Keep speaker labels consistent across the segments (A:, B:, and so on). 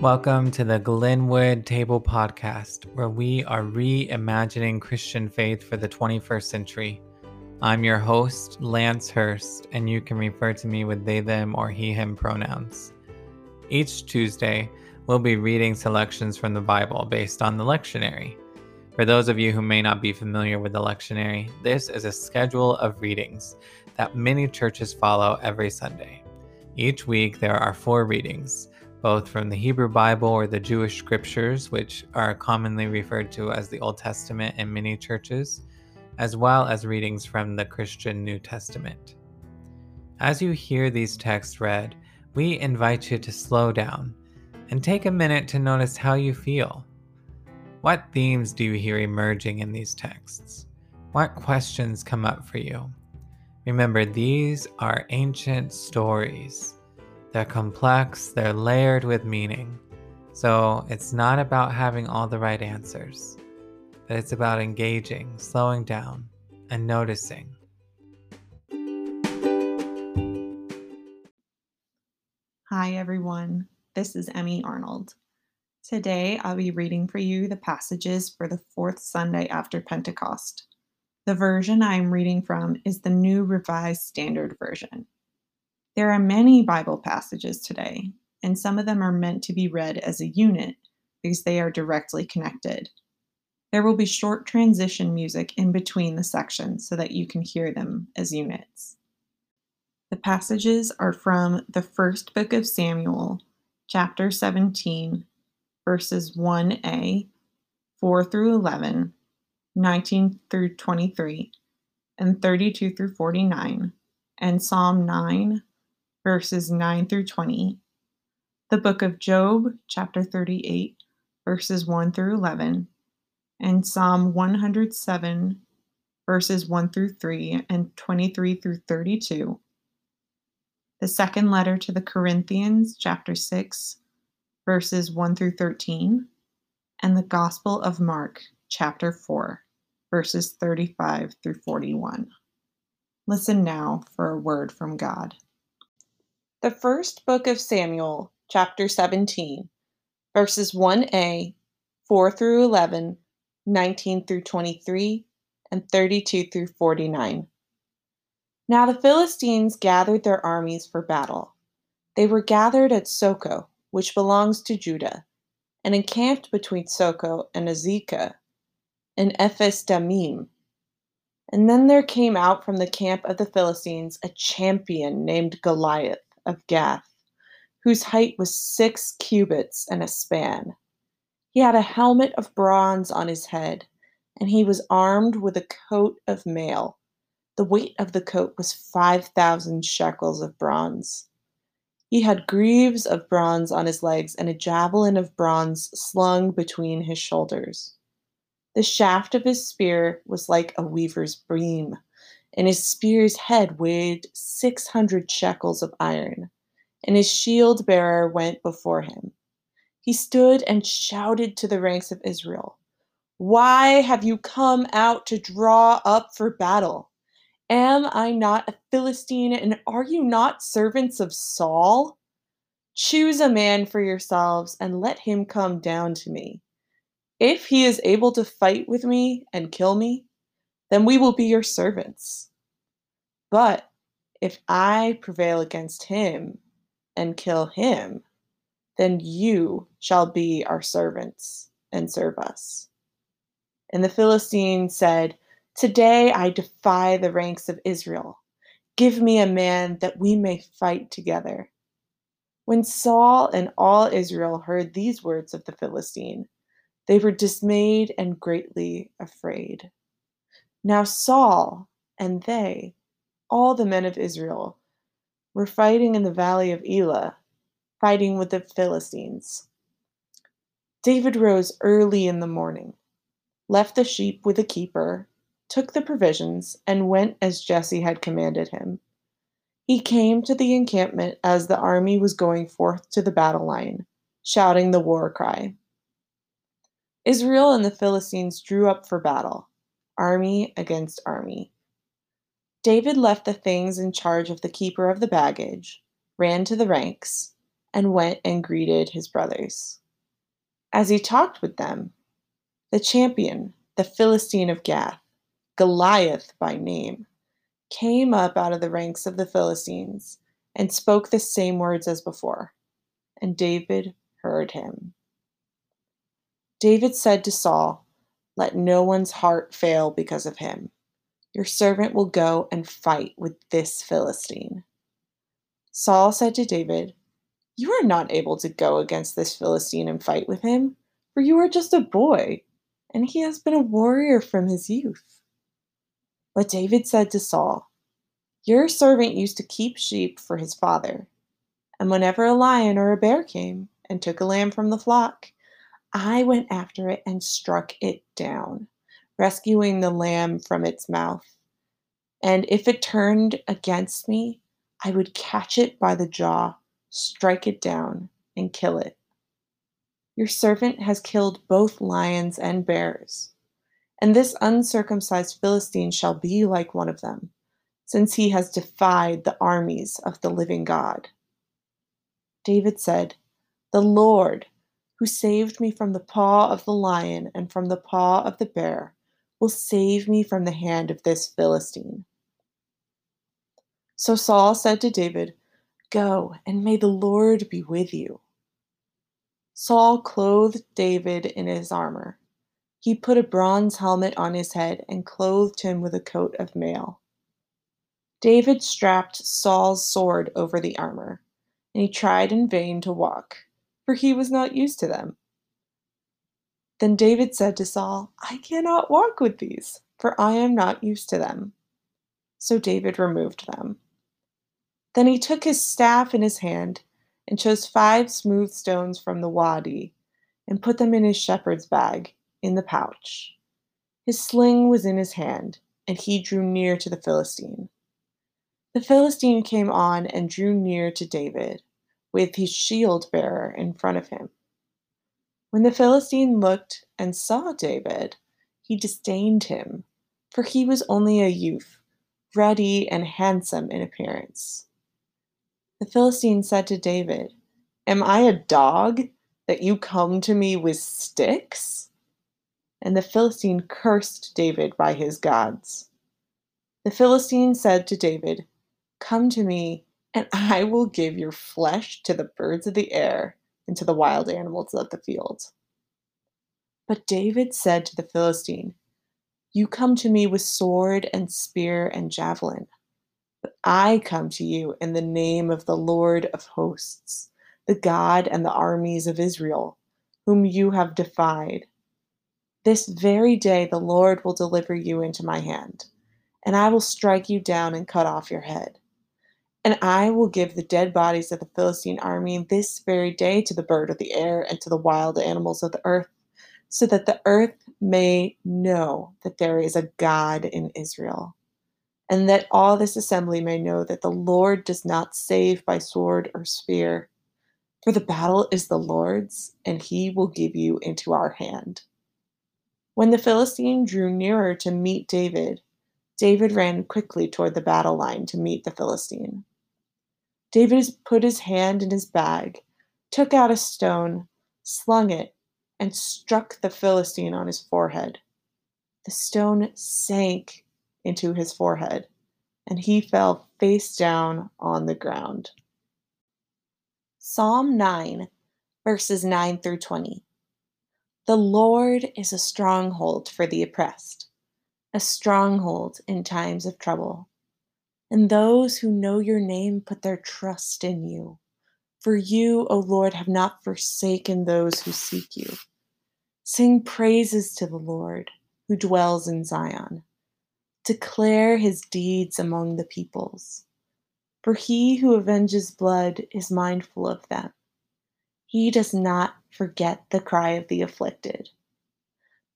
A: Welcome to the Glenwood Table Podcast, where we are reimagining Christian faith for the 21st century. I'm your host, Lance Hurst, and you can refer to me with they, them, or he, him pronouns. Each Tuesday, we'll be reading selections from the Bible based on the lectionary. For those of you who may not be familiar with the lectionary, this is a schedule of readings that many churches follow every Sunday. Each week, there are four readings both from the Hebrew Bible or the Jewish scriptures, which are commonly referred to as the Old Testament in many churches, as well as readings from the Christian New Testament. As you hear these texts read, we invite you to slow down and take a minute to notice how you feel. What themes do you hear emerging in these texts? What questions come up for you? Remember, these are ancient stories they're complex, they're layered with meaning. So it's not about having all the right answers, but it's about engaging, slowing down, and noticing.
B: Hi, everyone. This is Emmy Arnold. Today, I'll be reading for you the passages for the fourth Sunday after Pentecost. The version I'm reading from is the New Revised Standard Version. There are many Bible passages today, and some of them are meant to be read as a unit because they are directly connected. There will be short transition music in between the sections so that you can hear them as units. The passages are from the first book of Samuel, chapter 17, verses 1a, 4 through 11, 19 through 23, and 32 through 49, and Psalm 9, verses 9 through 20, the book of Job, chapter 38, verses 1 through 11, and Psalm 107, verses 1 through 3 and 23 through 32, the second letter to the Corinthians, chapter 6, verses 1 through 13, and the Gospel of Mark, chapter 4, verses 35 through 41. Listen now for a word from God. The first book of Samuel, chapter 17, verses 1a, 4 through 11, 19 through 23, and 32 through 49. Now the Philistines gathered their armies for battle. They were gathered at Socoh, which belongs to Judah, and encamped between Socoh and Azekah, and Ephes Dammim. And then there came out from the camp of the Philistines a champion named Goliath of Gath, whose height was six cubits and a span. He had a helmet of bronze on his head, and he was armed with a coat of mail. The weight of the coat was 5,000 shekels of bronze. He had greaves of bronze on his legs and a javelin of bronze slung between his shoulders. The shaft of his spear was like a weaver's beam and his spear's head weighed 600 shekels of iron, and his shield bearer went before him. He stood and shouted to the ranks of Israel, Why have you come out to draw up for battle? Am I not a Philistine, and are you not servants of Saul? Choose a man for yourselves and let him come down to me. If he is able to fight with me and kill me, then we will be your servants. But if I prevail against him and kill him, then you shall be our servants and serve us. And the Philistine said, Today I defy the ranks of Israel. Give me a man that we may fight together. When Saul and all Israel heard these words of the Philistine, they were dismayed and greatly afraid. Now Saul and they, all the men of Israel, were fighting in the valley of Elah, fighting with the Philistines. David rose early in the morning, left the sheep with the keeper, took the provisions, and went as Jesse had commanded him. He came to the encampment as the army was going forth to the battle line, shouting the war cry. Israel and the Philistines drew up for battle army against army. David left the things in charge of the keeper of the baggage, ran to the ranks, and went and greeted his brothers. As he talked with them, the champion, the Philistine of Gath, Goliath by name, came up out of the ranks of the Philistines and spoke the same words as before. And David heard him. David said to Saul, Let no one's heart fail because of him. Your servant will go and fight with this Philistine. Saul said to David, You are not able to go against this Philistine and fight with him, for you are just a boy, and he has been a warrior from his youth. But David said to Saul, Your servant used to keep sheep for his father, and whenever a lion or a bear came and took a lamb from the flock, I went after it and struck it down, rescuing the lamb from its mouth. And if it turned against me, I would catch it by the jaw, strike it down, and kill it. Your servant has killed both lions and bears, and this uncircumcised Philistine shall be like one of them, since he has defied the armies of the living God. David said, The Lord, who saved me from the paw of the lion and from the paw of the bear, will save me from the hand of this Philistine. So Saul said to David, Go, and may the Lord be with you. Saul clothed David in his armor. He put a bronze helmet on his head and clothed him with a coat of mail. David strapped Saul's sword over the armor, and he tried in vain to walk, for he was not used to them. Then David said to Saul, I cannot walk with these, for I am not used to them. So David removed them. Then he took his staff in his hand and chose five smooth stones from the wadi and put them in his shepherd's bag in the pouch. His sling was in his hand, and he drew near to the Philistine. The Philistine came on and drew near to David, with his shield bearer in front of him. When the Philistine looked and saw David, he disdained him, for he was only a youth, ruddy and handsome in appearance. The Philistine said to David, Am I a dog that you come to me with sticks? And the Philistine cursed David by his gods. The Philistine said to David, Come to me, and I will give your flesh to the birds of the air and to the wild animals of the field. But David said to the Philistine, You come to me with sword and spear and javelin but I come to you in the name of the Lord of hosts, the God and the armies of Israel, whom you have defied. This very day the Lord will deliver you into my hand, and I will strike you down and cut off your head. And I will give the dead bodies of the Philistine army this very day to the bird of the air and to the wild animals of the earth, so that the earth may know that there is a God in Israel and that all this assembly may know that the Lord does not save by sword or spear. For the battle is the Lord's, and he will give you into our hand. When the Philistine drew nearer to meet David, David ran quickly toward the battle line to meet the Philistine. David put his hand in his bag, took out a stone, slung it, and struck the Philistine on his forehead. The stone sank into his forehead, and he fell face down on the ground. Psalm 9, verses 9 through 20. The Lord is a stronghold for the oppressed, a stronghold in times of trouble. And those who know your name put their trust in you. For you, O Lord, have not forsaken those who seek you. Sing praises to the Lord who dwells in Zion. Declare his deeds among the peoples. For he who avenges blood is mindful of them. He does not forget the cry of the afflicted.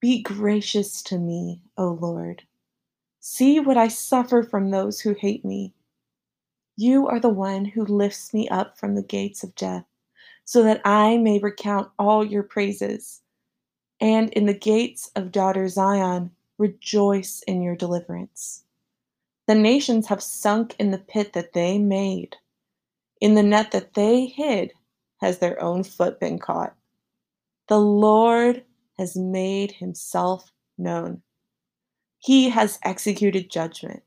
B: Be gracious to me, O Lord. See what I suffer from those who hate me. You are the one who lifts me up from the gates of death, so that I may recount all your praises. And in the gates of daughter Zion, rejoice in your deliverance. The nations have sunk in the pit that they made, in the net that they hid, has their own foot been caught. The Lord has made himself known. He has executed judgment.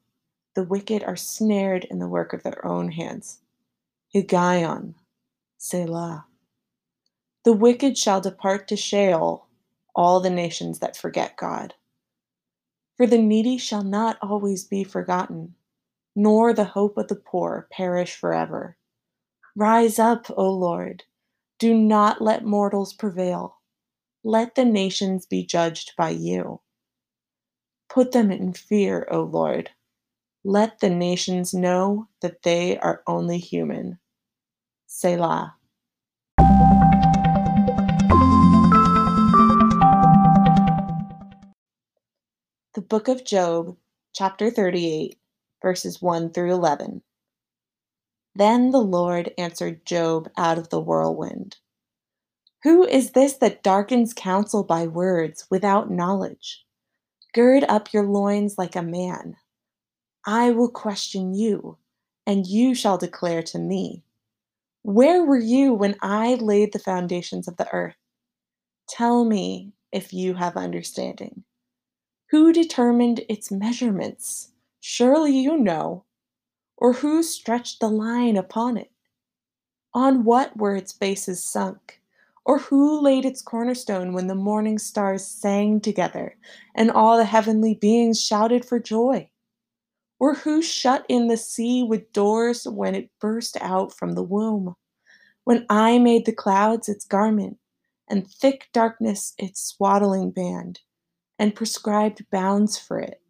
B: The wicked are snared in the work of their own hands. Higgaion, Selah. The wicked shall depart to Sheol, all the nations that forget God. For the needy shall not always be forgotten, nor the hope of the poor perish forever. Rise up, O Lord. Do not let mortals prevail. Let the nations be judged by you. Put them in fear, O Lord. Let the nations know that they are only human. Selah. The Book of Job, chapter 38, verses 1 through 11. Then the Lord answered Job out of the whirlwind Who is this that darkens counsel by words without knowledge? Gird up your loins like a man. I will question you, and you shall declare to me. Where were you when I laid the foundations of the earth? Tell me if you have understanding. Who determined its measurements? Surely you know. Or who stretched the line upon it? On what were its bases sunk? Or who laid its cornerstone when the morning stars sang together and all the heavenly beings shouted for joy? Or who shut in the sea with doors when it burst out from the womb? When I made the clouds its garment and thick darkness its swaddling band, and prescribed bounds for it,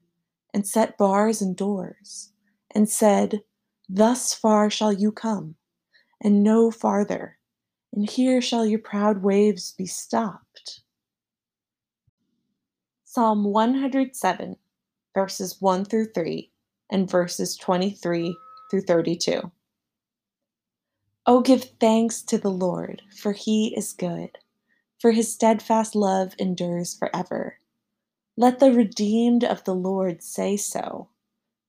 B: and set bars and doors, and said, Thus far shall you come, and no farther, and here shall your proud waves be stopped. Psalm 107, verses 1 through 3, and verses 23 through 32. Oh, give thanks to the Lord, for he is good, for his steadfast love endures forever. Let the redeemed of the Lord say so,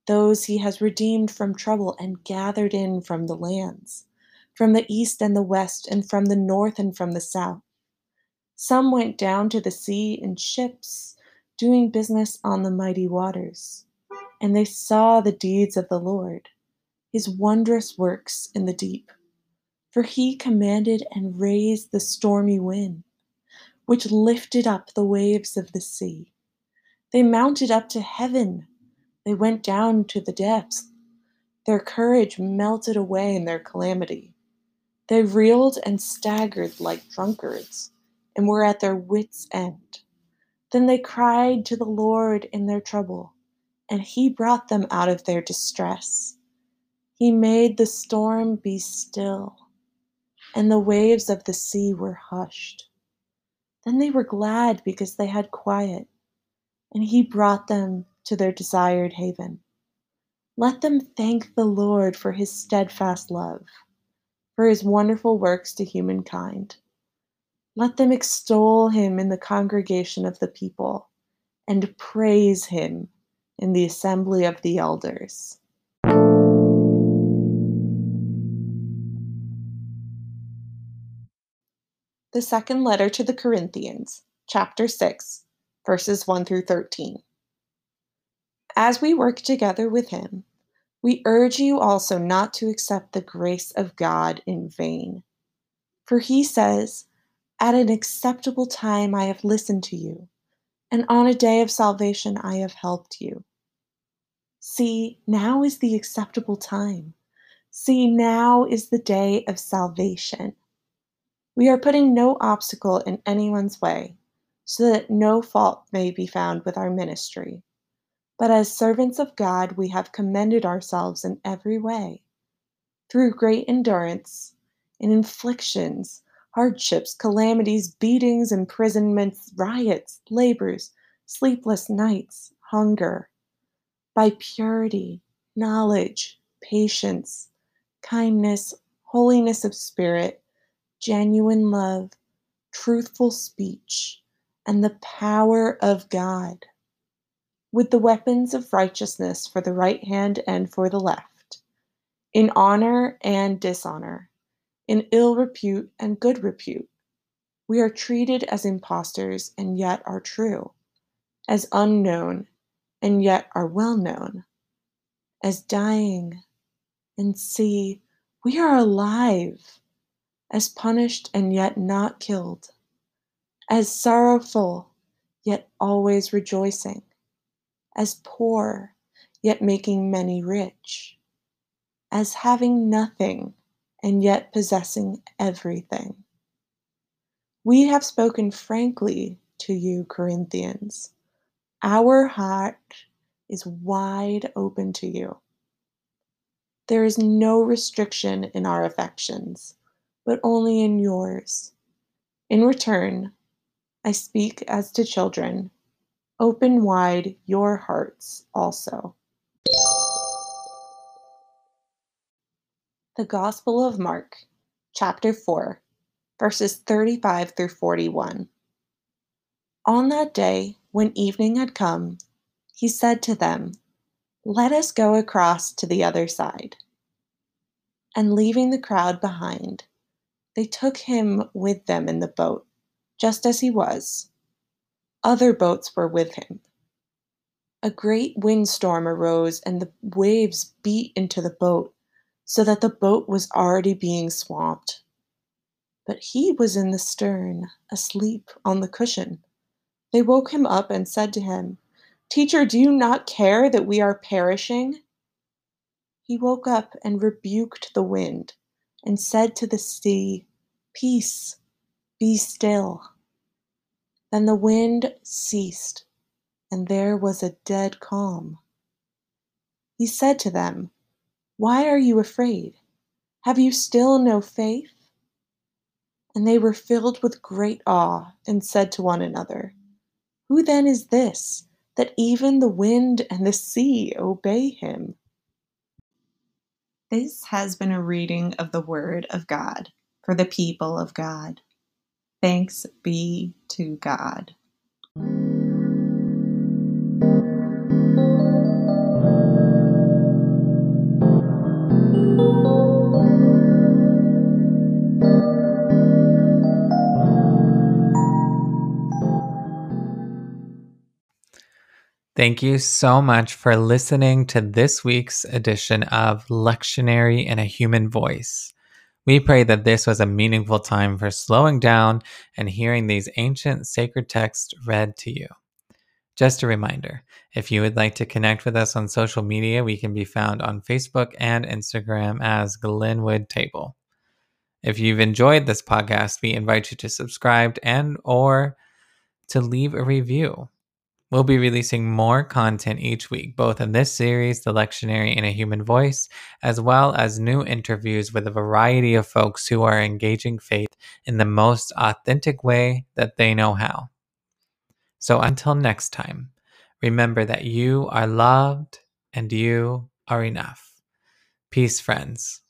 B: those he has redeemed from trouble and gathered in from the lands, from the east and the west, and from the north and from the south. Some went down to the sea in ships, doing business on the mighty waters, and they saw the deeds of the Lord, his wondrous works in the deep. For he commanded and raised the stormy wind, which lifted up the waves of the sea. They mounted up to heaven. They went down to the depths. Their courage melted away in their calamity. They reeled and staggered like drunkards and were at their wits' end. Then they cried to the Lord in their trouble, and he brought them out of their distress. He made the storm be still, and the waves of the sea were hushed. Then they were glad because they had quiet and he brought them to their desired haven. Let them thank the Lord for his steadfast love, for his wonderful works to humankind. Let them extol him in the congregation of the people and praise him in the assembly of the elders. The second letter to the Corinthians, chapter 6 verses 1 through 13. As we work together with Him, we urge you also not to accept the grace of God in vain. For He says, At an acceptable time I have listened to you, and on a day of salvation I have helped you. See, now is the acceptable time. See, now is the day of salvation. We are putting no obstacle in anyone's way so that no fault may be found with our ministry. But as servants of God, we have commended ourselves in every way, through great endurance, in inflictions, hardships, calamities, beatings, imprisonments, riots, labors, sleepless nights, hunger, by purity, knowledge, patience, kindness, holiness of spirit, genuine love, truthful speech and the power of God, with the weapons of righteousness for the right hand and for the left, in honor and dishonor, in ill repute and good repute. We are treated as impostors and yet are true, as unknown and yet are well known, as dying and see we are alive, as punished and yet not killed, as sorrowful yet always rejoicing, as poor yet making many rich, as having nothing and yet possessing everything. We have spoken frankly to you, Corinthians. Our heart is wide open to you. There is no restriction in our affections, but only in yours. In return, I speak as to children. Open wide your hearts also. The Gospel of Mark, chapter 4, verses 35 through 41. On that day, when evening had come, he said to them, Let us go across to the other side. And leaving the crowd behind, they took him with them in the boat, just as he was. Other boats were with him. A great windstorm arose, and the waves beat into the boat so that the boat was already being swamped. But he was in the stern, asleep on the cushion. They woke him up and said to him, Teacher, do you not care that we are perishing? He woke up and rebuked the wind and said to the sea, Peace, be still. Then the wind ceased, and there was a dead calm. He said to them, why are you afraid? Have you still no faith? And they were filled with great awe and said to one another, Who then is this, that even the wind and the sea obey him? This has been a reading of the Word of God for the people of God. Thanks be to God.
A: Thank you so much for listening to this week's edition of Lectionary in a Human Voice. We pray that this was a meaningful time for slowing down and hearing these ancient sacred texts read to you. Just a reminder if you would like to connect with us on social media, we can be found on Facebook and Instagram as Glenwood Table. If you've enjoyed this podcast, we invite you to subscribe and or to leave a review. We'll be releasing more content each week, both in this series, The Lectionary in a Human Voice, as well as new interviews with a variety of folks who are engaging faith in the most authentic way that they know how. So until next time, remember that you are loved and you are enough. Peace, friends.